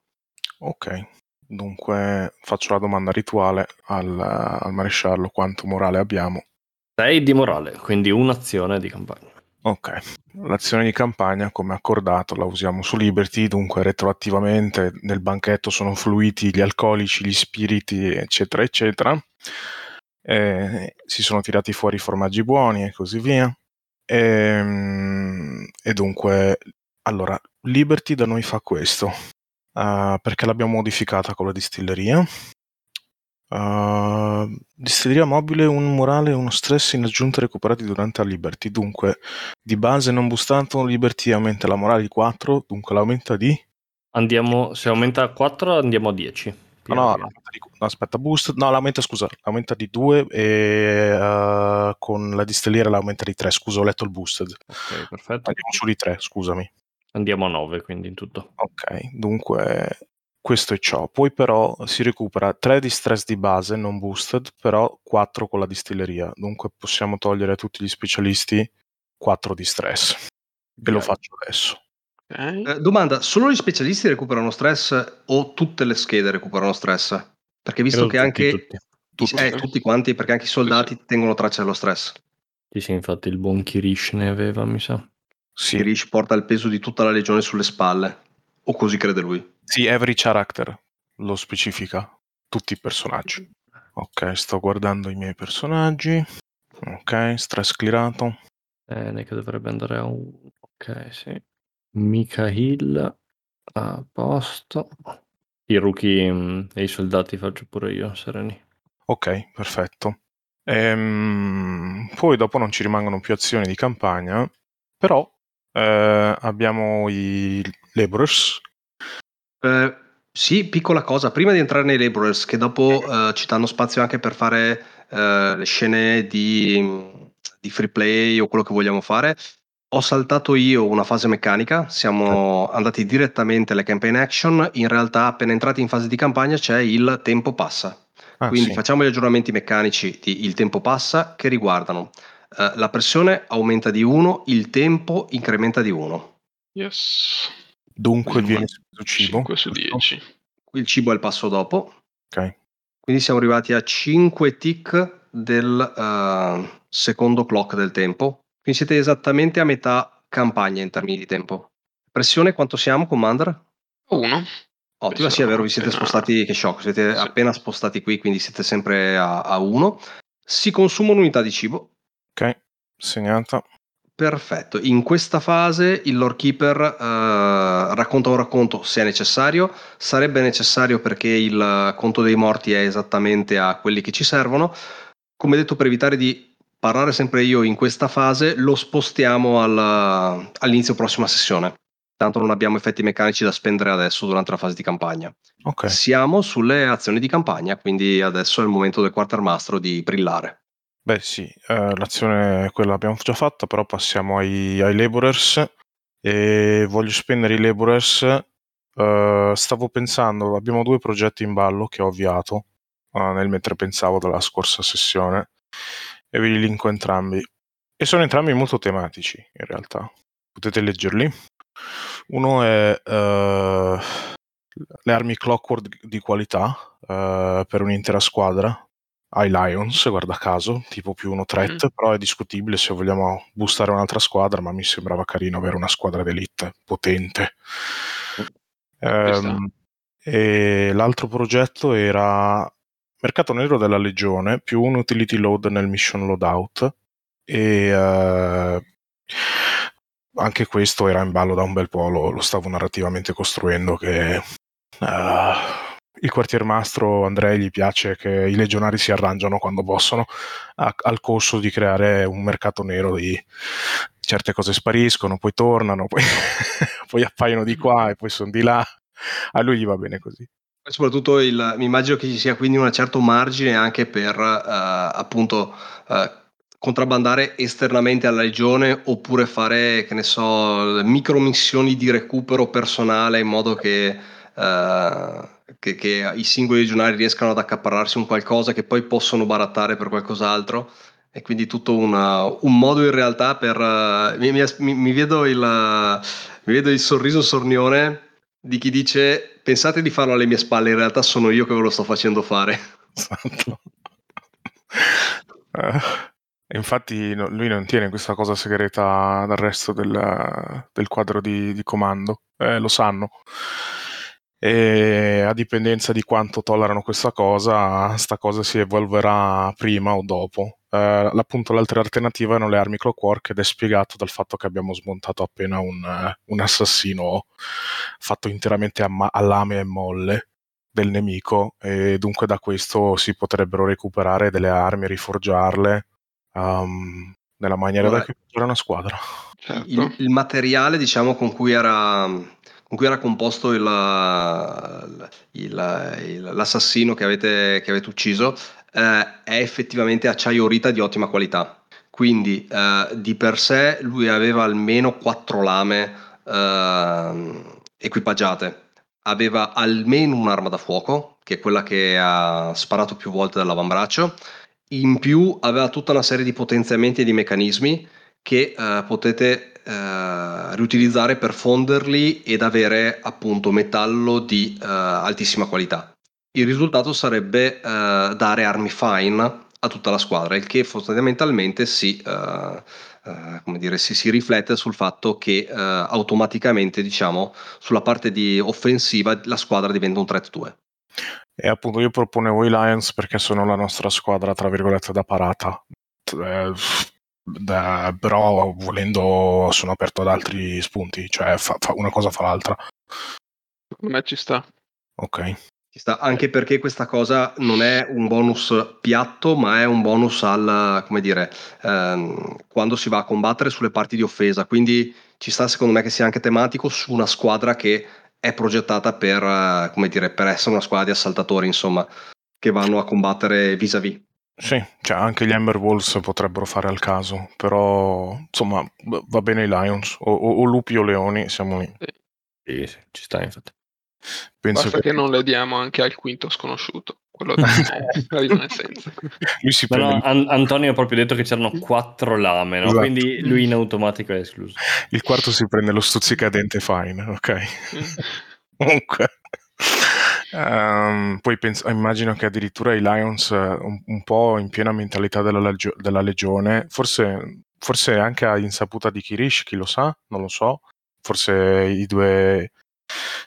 Ok, Dunque faccio la domanda rituale al, al maresciallo quanto morale abbiamo. 6 di morale, quindi un'azione di campagna. Ok, l'azione di campagna come accordato la usiamo su Liberty, dunque retroattivamente nel banchetto sono fluiti gli alcolici, gli spiriti, eccetera, eccetera. E si sono tirati fuori i formaggi buoni e così via. E, ehm, e dunque, allora, Liberty da noi fa questo uh, perché l'abbiamo modificata con la distilleria. Uh, distilleria mobile, un morale e uno stress in aggiunta recuperati durante la Liberty. Dunque, di base non boostato, Liberty aumenta la morale di 4, dunque l'aumenta di... Andiamo, se aumenta a 4 andiamo a 10. No, no, no, aspetta, boost, no, l'aumenta, scusa, l'aumenta di 2 e uh, con la distilleria l'aumenta di 3, scusa, ho letto il boosted. Ok, perfetto. Andiamo su di 3, scusami. Andiamo a 9 quindi in tutto. Ok, dunque questo è ciò. Poi però si recupera 3 di stress di base non boosted, però 4 con la distilleria. Dunque possiamo togliere a tutti gli specialisti 4 di stress. E lo faccio adesso. Ok. Eh, domanda, solo gli specialisti recuperano stress o tutte le schede recuperano stress? Perché visto Credo che tutti, anche... tutti. Tutti. Eh, tutti quanti, perché anche i soldati tengono traccia dello stress. Sì, sì, infatti il buon Kirish ne aveva, mi sa. Sì, Kirish porta il peso di tutta la legione sulle spalle. O così crede lui. sì, every character lo specifica. Tutti i personaggi. Ok, sto guardando i miei personaggi. Ok, stress clearato. Bene, che dovrebbe andare a un... Ok, sì. Mikhail a posto. I rookie mm, e i soldati faccio pure io, sereni. Ok, perfetto. Ehm, poi dopo non ci rimangono più azioni di campagna, però eh, abbiamo i laborers. Eh, sì, piccola cosa, prima di entrare nei laborers, che dopo eh, ci danno spazio anche per fare eh, le scene di, di free play o quello che vogliamo fare, ho saltato io una fase meccanica, siamo andati direttamente alle campaign action, in realtà appena entrati in fase di campagna c'è il tempo passa. Ah, Quindi sì. facciamo gli aggiornamenti meccanici di il tempo passa che riguardano eh, la pressione aumenta di 1, il tempo incrementa di 1. Yes. Dunque Quindi viene speso cibo. 5 su giusto? 10. Il cibo è il passo dopo, Ok, quindi siamo arrivati a 5 tick del eh, secondo clock del tempo. Quindi siete esattamente a metà campagna in termini di tempo. Pressione quanto siamo, Commander? 1. Ottima, sì, è vero, vi siete Appena- spostati, che shock, siete Sì. appena spostati qui, quindi siete sempre a 1. Si consuma un'unità di cibo. Ok, segnata. Perfetto, in questa fase il lore keeper eh, racconta un racconto se è necessario, sarebbe necessario perché il conto dei morti è esattamente a quelli che ci servono. Come detto, per evitare di parlare sempre io in questa fase, lo spostiamo al- all'inizio prossima sessione. Tanto non abbiamo effetti meccanici da spendere adesso durante la fase di campagna. Ok, Siamo sulle azioni di campagna, quindi adesso è il momento del quartermastro di brillare. Beh sì, eh, l'azione quella l'abbiamo già fatta, però passiamo ai, ai laborers e voglio spendere i laborers. eh, stavo pensando, abbiamo due progetti in ballo che ho avviato eh, nel mentre pensavo dalla scorsa sessione e vi li linko entrambi. E sono entrambi molto tematici in realtà. Potete leggerli. Uno è eh, le armi clockwork di qualità eh, per un'intera squadra ai Lions, guarda caso, tipo più uno threat, Mm. però è discutibile se vogliamo boostare un'altra squadra, ma mi sembrava carino avere una squadra d'elite potente. Ehm, e l'altro progetto era Mercato Nero della Legione più un utility load nel mission loadout e eh, anche questo era in ballo da un bel po', lo, lo stavo narrativamente costruendo che eh, il quartiermastro Andrei gli piace che i legionari si arrangiano quando possono a- al costo di creare un mercato nero di certe cose spariscono, poi tornano, poi, poi appaiono di qua e poi sono di là. A lui gli va bene così. Soprattutto il, mi immagino che ci sia quindi un certo margine anche per eh, appunto eh, contrabbandare esternamente alla legione oppure fare, che ne so, micro missioni di recupero personale in modo che, eh, che- che i singoli legionari riescano ad accaparrarsi un qualcosa che poi possono barattare per qualcos'altro. E quindi tutto una- un modo in realtà per... eh, mi, mi- mi- vedo il, mi vedo il sorriso sornione di chi dice pensate di farlo alle mie spalle, in realtà sono io che ve lo sto facendo fare. Esatto. Eh, infatti no- lui non tiene questa cosa segreta dal resto del, del quadro di, di comando, Eh, lo sanno. E a dipendenza di quanto tollerano questa cosa, sta cosa si evolverà prima o dopo. Eh, appunto, l'altra alternativa erano le armi clockwork ed è spiegato dal fatto che abbiamo smontato appena un, eh, un assassino fatto interamente a, ma- a lame e molle del nemico e dunque da questo si potrebbero recuperare delle armi e riforgiarle um, nella maniera da Allora, equipaggiare una squadra. Certo. il, il materiale diciamo con cui era, con cui era composto il- il- il- l'assassino che avete, che avete ucciso eh, è effettivamente acciaio rita di ottima qualità. Quindi eh, di per sé lui aveva almeno quattro lame ehm, equipaggiate. Aveva almeno un'arma da fuoco, che è quella che ha sparato più volte dall'avambraccio. In più aveva tutta una serie di potenziamenti e di meccanismi che eh, potete eh, riutilizzare per fonderli ed avere appunto metallo di eh, altissima qualità. Il risultato sarebbe eh, dare armi fine a tutta la squadra, il che fondamentalmente si, eh, eh, dire, si, si riflette sul fatto che automaticamente, diciamo, sulla parte di offensiva la squadra diventa un threat 2. E appunto io proponevo i Lions perché sono la nostra squadra, tra virgolette, da parata. Eh, da, però volendo sono aperto ad altri spunti, cioè fa, fa una cosa fa l'altra. Secondo me ci sta. Ok. Ci sta, anche perché questa cosa non è un bonus piatto, ma è un bonus al, come dire, ehm, quando si va a combattere sulle parti di offesa. Quindi ci sta secondo me che sia anche tematico su una squadra che è progettata per, eh, come dire, per essere una squadra di assaltatori, insomma, che vanno a combattere vis-à-vis. Sì, cioè anche gli Ember Wolves potrebbero fare al caso, però insomma va bene i Lions o, o, o lupi o leoni, siamo lì. Sì, sì, ci sta infatti. Penso Basta che... che... non le diamo anche al quinto sconosciuto, quello da rimane senza. Lui si prende... no, An- Antonio ha proprio detto che c'erano quattro lame, no? esatto. quindi lui in automatico è escluso. Il quarto si prende lo stuzzicadente fine, ok. Comunque... Um, poi penso, immagino che addirittura i Lions uh, un, un, po' in piena mentalità della, legio- della legione, forse, forse, anche a insaputa di Kirish, chi lo sa, non lo so. Forse i due,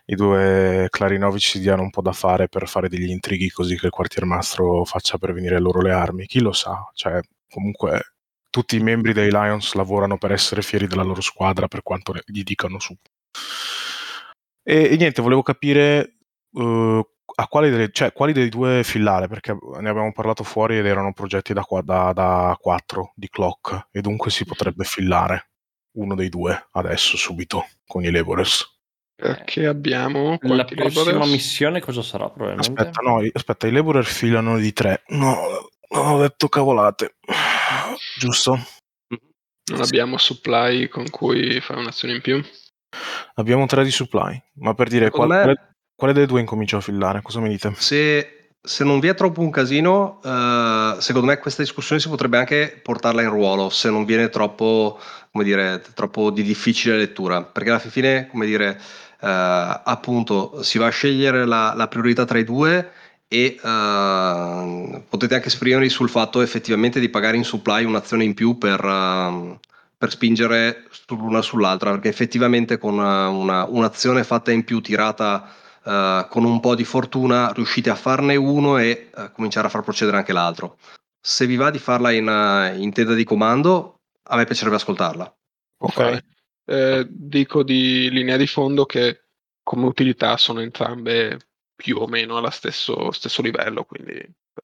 i due Clarinovic si diano un po' da fare per fare degli intrighi così che il quartiermastro faccia pervenire loro le armi. Chi lo sa? Cioè, comunque tutti i membri dei Lions lavorano per essere fieri della loro squadra per quanto gli dicano su. E, e niente, volevo capire uh, a quali, delle, cioè, quali dei due fillare, perché ne abbiamo parlato fuori ed erano progetti da, da, da 4 di clock e dunque si potrebbe fillare uno dei due adesso, subito, con i laborers. Perché abbiamo la prossima laborers? missione cosa sarà probabilmente? Aspetta, no, aspetta, i laborer filano di 3. No, non ho detto cavolate. Giusto? Non abbiamo supply con cui fare un'azione in più? Abbiamo 3 di supply, ma per dire qual, me... Quale delle due incomincio a fillare? Cosa mi dite? Se, se non vi è troppo un casino, eh, secondo me questa discussione si potrebbe anche portarla in ruolo, se non viene troppo, come dire, troppo di difficile lettura, perché alla fine, come dire, eh, appunto, si va a scegliere la, la priorità tra i due e uh, potete anche esprimervi sul fatto effettivamente di pagare in supply un'azione in più per, uh, per spingere sull'una sull'altra perché effettivamente con una, una, un'azione fatta in più tirata uh, con un po' di fortuna riuscite a farne uno e uh, cominciare a far procedere anche l'altro. Se vi va di farla in, uh, in tenda di comando, a me piacerebbe ascoltarla. Ok. Eh, dico di linea di fondo che come utilità sono entrambe più o meno allo stesso, stesso livello, quindi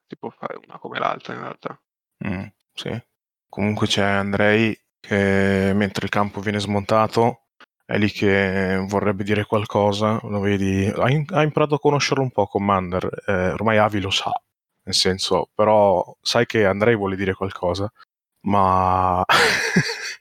si può fare una come l'altra in realtà. Mm, sì. Comunque c'è Andrei che mentre il campo viene smontato è lì che vorrebbe dire qualcosa, lo vedi, ha, in, ha imparato a conoscerlo un po' Commander, eh, ormai Avi lo sa, nel senso, però sai che Andrei vuole dire qualcosa, ma...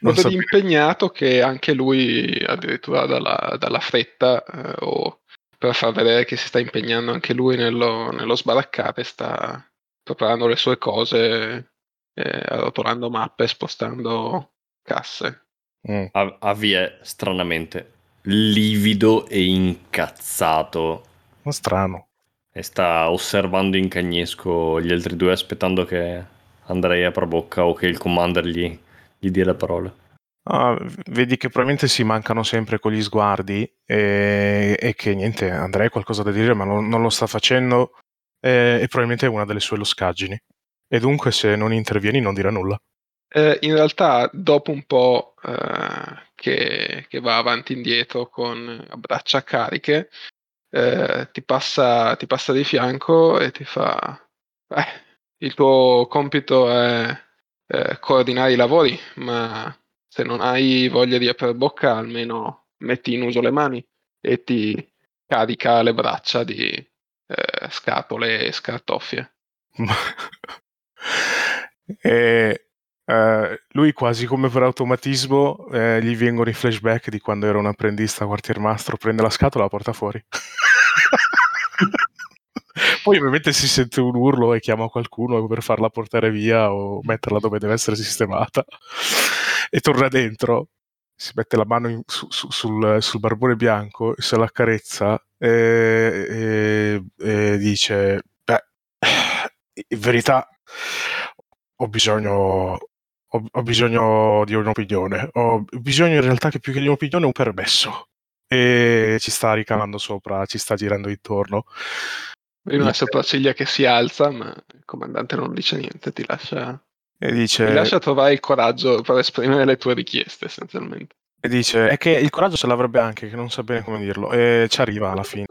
non so impegnato che anche lui addirittura dalla, dalla fretta eh, o per far vedere che si sta impegnando anche lui nello, nello sbaraccare sta preparando le sue cose eh, arrotolando mappe spostando casse Mm. Avi è stranamente livido e incazzato. Ma strano. E sta osservando in cagnesco gli altri due, aspettando che Andrei apra bocca o che il commander gli, gli dia la parola. Ah, vedi che probabilmente si mancano sempre con gli sguardi e, e che niente, Andrei ha qualcosa da dire, ma non, non lo sta facendo e, e probabilmente è una delle sue loscaggini. E dunque se non intervieni non dirà nulla. Eh, in realtà, dopo un po' eh, che, che, va avanti e indietro con braccia cariche, eh, ti, passa, ti, passa, di fianco e ti fa: il tuo compito è coordinare i lavori, ma se non hai voglia di aprire bocca, almeno metti in uso le mani e ti carica le braccia di eh, scatole e scartoffie. e Uh, lui quasi come per automatismo eh, gli vengono i flashback di quando era un apprendista quartiermastro, prende la scatola e la porta fuori. Poi ovviamente si sente un urlo e chiama qualcuno per farla portare via o metterla dove deve essere sistemata. e torna dentro, si mette la mano in- su- su- sul, sul barbone bianco, se la accarezza e, e- e dice, beh, in verità ho bisogno, ho, ho bisogno di un'opinione, ho bisogno in realtà che più che di un'opinione un permesso. E ci sta ricamando sopra, ci sta girando intorno. Vedi una sopracciglia che si alza, ma il comandante non dice niente, ti lascia, E dice, ti lascia trovare il coraggio per esprimere le tue richieste, essenzialmente. e dice, è che il coraggio ce l'avrebbe anche, che non sa bene come dirlo, e ci arriva alla fine,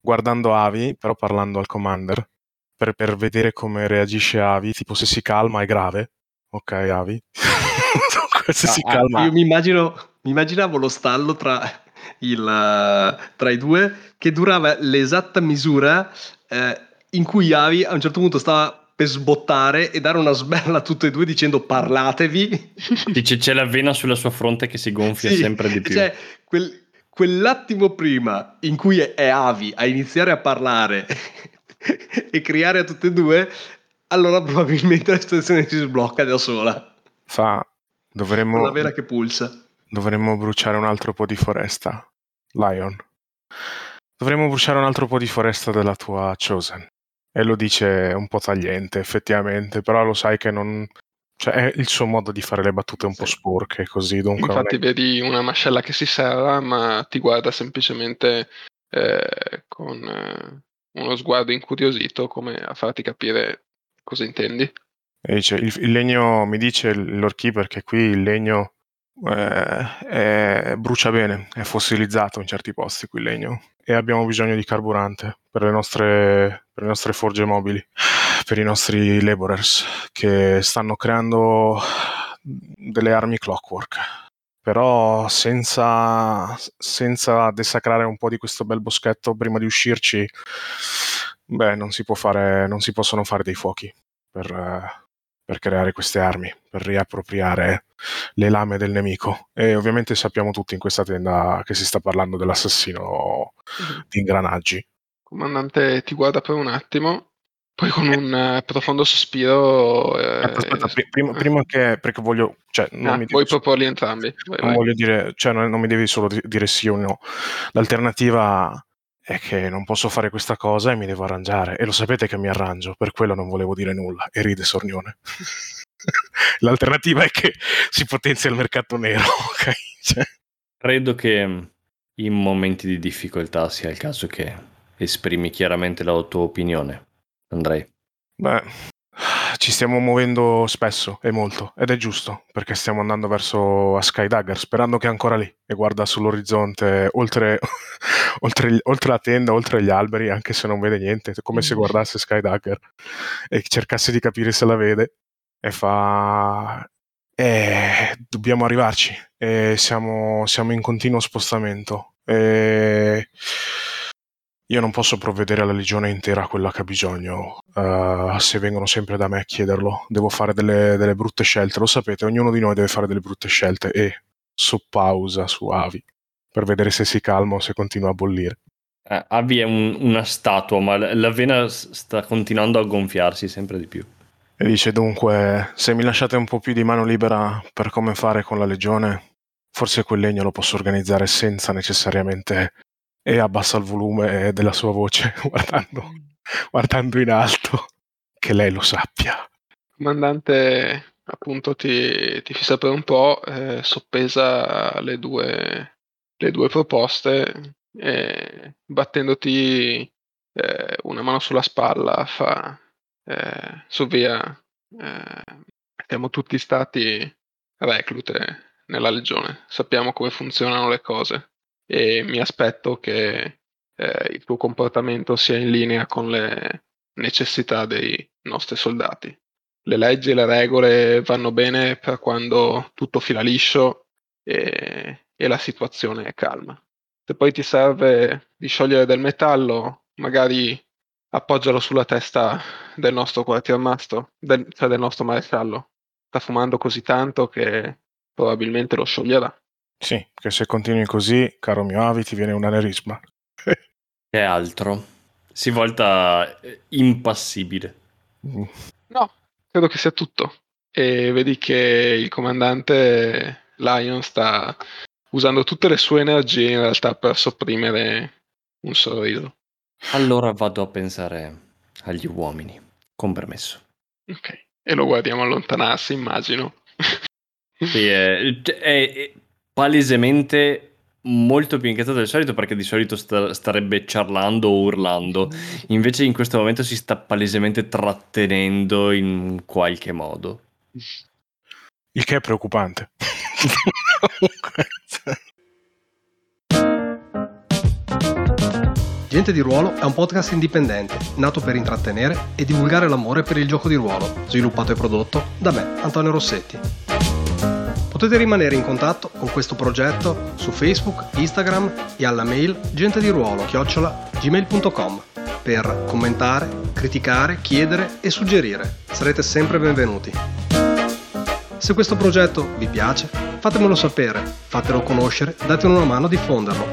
guardando Avi, però parlando al commander, per, per vedere come reagisce Avi, tipo se si calma è grave. Ok, Avi. se si Ah, calma. Io mi, immagino, mi immaginavo lo stallo tra, il, eh, tra i due che durava l'esatta misura eh, in cui Avi a un certo punto stava per sbottare e dare una sberla a tutte e due dicendo parlatevi. Dice c'è la vena sulla sua fronte che si gonfia Sì, sempre di più. Cioè, quel- quell'attimo prima in cui è, è Avi a iniziare a parlare e criare a tutte e due, allora probabilmente la situazione si sblocca da sola. Fa, dovremmo, La vera che pulsa. dovremmo bruciare un altro po' di foresta. Lion. Dovremmo bruciare un altro po' di foresta della tua Chosen. E lo dice un po' tagliente, effettivamente, però lo sai che non... Cioè, è il suo modo di fare le battute un po' Sì. sporche, così, dunque... non è- Infatti vedi una mascella che si serra, ma ti guarda semplicemente eh, con eh, uno sguardo incuriosito come a farti capire cosa intendi. Dice, il, il legno, mi dice il Lord Keeper che qui il legno eh, è- brucia bene, è fossilizzato in certi posti qui il legno e abbiamo bisogno di carburante per le nostre, per le nostre forge mobili, per i nostri laborers che stanno creando delle armi clockwork. Però senza, senza dessacrare un po' di questo bel boschetto prima di uscirci, beh, non si può fare, non si possono fare dei fuochi per, eh, per creare queste armi, per riappropriare le lame del nemico. E ovviamente sappiamo tutti in questa tenda che si sta parlando dell'assassino di ingranaggi. Il comandante ti guarda per un attimo, poi con un eh, profondo sospiro... eh, Aspetta, pri- prima, prima che perché voglio, cioè, non ah, mi vuoi devi, proporli entrambi? Vai, non vai. voglio dire, cioè, non, non mi devi solo di- dire sì o no. L'alternativa è che non posso fare questa cosa e mi devo arrangiare. E lo sapete che mi arrangio, per quello non volevo dire nulla. E ride Sornione. L'alternativa è che si potenzia il mercato nero, ok? Cioè, Credo che in momenti di difficoltà sia il caso che esprimi chiaramente la tua opinione. Andrei. Beh, ci stiamo muovendo spesso e molto, ed è giusto, perché stiamo andando verso a Skydagger, sperando che è ancora lì e guarda sull'orizzonte, oltre, oltre, oltre la tenda, oltre gli alberi, anche se non vede niente, come se guardasse Skydagger e cercasse di capire se la vede, e fa... Eh, dobbiamo arrivarci, e siamo, siamo in continuo spostamento. E io non posso provvedere alla legione intera a quella che ha bisogno, eh, se vengono sempre da me a chiederlo. Devo fare delle, delle brutte scelte, lo sapete, ognuno di noi deve fare delle brutte scelte e su pausa su Avi per vedere se si calma o se continua a bollire. Eh, Avi è un- una statua, ma la vena sta continuando a gonfiarsi sempre di più. E dice dunque, se mi lasciate un po' più di mano libera per come fare con la legione, forse quel legno lo posso organizzare senza necessariamente... E abbassa il volume della sua voce guardando, guardando in alto, che lei lo sappia. Il comandante appunto ti, ti fissa per un po', eh, soppesa le due, le due proposte e battendoti eh, una mano sulla spalla fa eh, su via eh, siamo tutti stati reclute nella legione sappiamo come funzionano le cose e mi aspetto che eh, il tuo comportamento sia in linea con le necessità dei nostri soldati le leggi e le regole vanno bene per quando tutto fila liscio e, e la situazione è calma. Se poi ti serve di sciogliere del metallo, magari appoggialo sulla testa del nostro quartiermastro, del, cioè del nostro maresciallo. Sta fumando così tanto che probabilmente lo scioglierà. Sì, che se continui così, caro mio Avi, ti viene un anerisma. Che altro? Si volta eh, impassibile. Mm. No, credo che sia tutto. e vedi che il comandante Lion sta usando tutte le sue energie in realtà per sopprimere un sorriso. Allora vado a pensare agli uomini, con permesso. Ok, e lo guardiamo allontanarsi, immagino. Sì, è, è- è palesemente molto più inquietato del solito perché di solito sta- starebbe ciarlando o urlando. Invece in questo momento si sta palesemente trattenendo in qualche modo. Il che è preoccupante. Gente di Ruolo è un podcast indipendente, nato per intrattenere e divulgare l'amore per il gioco di ruolo, sviluppato e prodotto da me, Antonio Rossetti. Potete rimanere in contatto con questo progetto su Facebook, Instagram e alla mail gentediruolo-gmail.com per commentare, criticare, chiedere e suggerire. Sarete sempre benvenuti. Se questo progetto vi piace, fatemelo sapere, fatelo conoscere, datemi una mano a diffonderlo.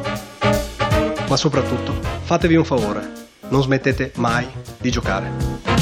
Ma soprattutto, fatevi un favore, non smettete mai di giocare.